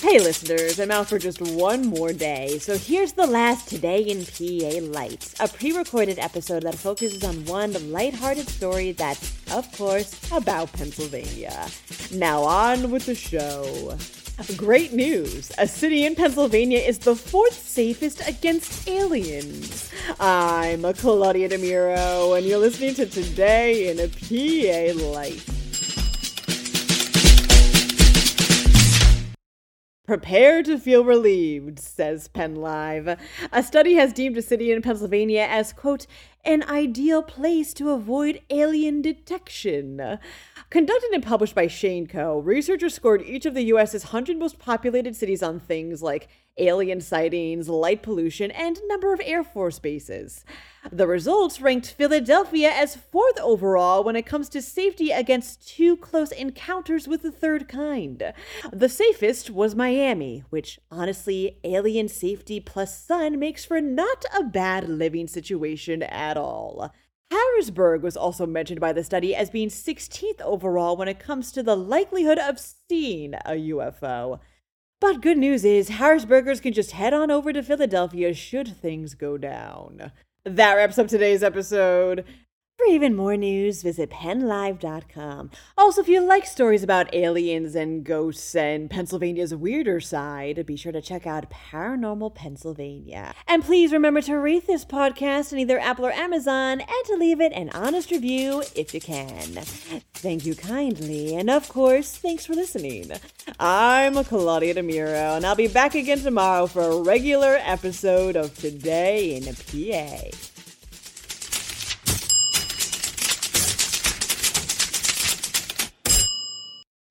Hey listeners, I'm out for just one more day, so here's the last Today in PA Lights, a pre recorded episode that focuses on one lighthearted story that's, of course, about Pennsylvania. Now on with the show. Great news! A city in Pennsylvania is the fourth safest against aliens. I'm Claudia DeMiro, and you're listening to Today in a PA Lights. Prepare to feel relieved, says Penn Live. A study has deemed a city in Pennsylvania as, quote, an ideal place to avoid alien detection. Conducted and published by Shane Co., researchers scored each of the U.S.'s 100 most populated cities on things like alien sightings, light pollution, and number of Air Force bases. The results ranked Philadelphia as fourth overall when it comes to safety against two close encounters with the third kind. The safest was Miami, which honestly, alien safety plus sun makes for not a bad living situation at all. Harrisburg was also mentioned by the study as being 16th overall when it comes to the likelihood of seeing a UFO. But good news is, Harrisburgers can just head on over to Philadelphia should things go down. That wraps up today's episode. For even more news, visit pennlive.com. Also, if you like stories about aliens and ghosts and Pennsylvania's weirder side, be sure to check out Paranormal Pennsylvania. And please remember to rate this podcast on either Apple or Amazon and to leave it an honest review if you can. Thank you kindly, and of course, thanks for listening. I'm Claudia DeMiro, and I'll be back again tomorrow for a regular episode of Today in PA.